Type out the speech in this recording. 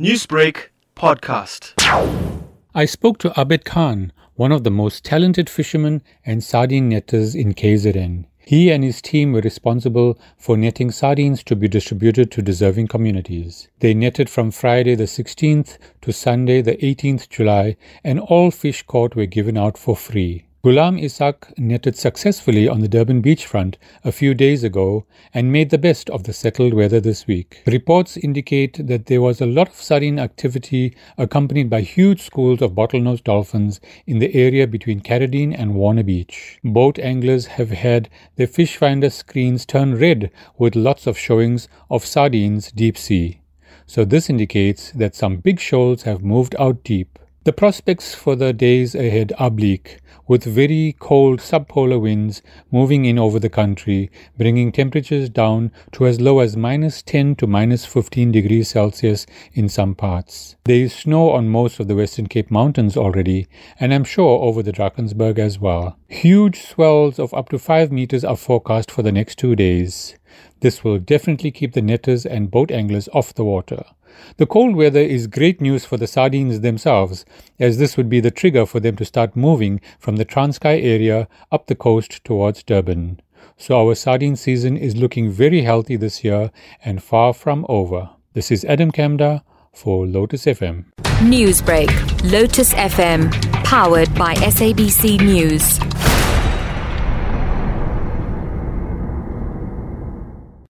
Newsbreak podcast. I spoke to Abed Khan, one of the most talented fishermen and sardine netters in KZN. He and his team were responsible for netting sardines to be distributed to deserving communities. They netted from Friday the 16th to Sunday the 18th July, and all fish caught were given out for free. Ghulam Isak netted successfully on the Durban beachfront a few days ago and made the best of the settled weather this week. Reports indicate that there was a lot of sardine activity accompanied by huge schools of bottlenose dolphins in the area between Karridene and Warner Beach. Boat anglers have had their fish finder screens turn red with lots of showings of sardines deep sea. So this indicates that some big shoals have moved out deep. The prospects for the days ahead are bleak, with very cold subpolar winds moving in over the country, bringing temperatures down to as low as minus 10 to minus 15 degrees Celsius in some parts. There is snow on most of the Western Cape Mountains already, and I'm sure over the Drakensberg as well. Huge swells of up to 5 meters are forecast for the next two days. This will definitely keep the netters and boat anglers off the water. The cold weather is great news for the sardines themselves, as this would be the trigger for them to start moving from the Transkei area up the coast towards Durban. So our sardine season is looking very healthy this year and far from over. This is Adam Kamdar for Lotus FM. Newsbreak, Lotus FM, powered by SABC News.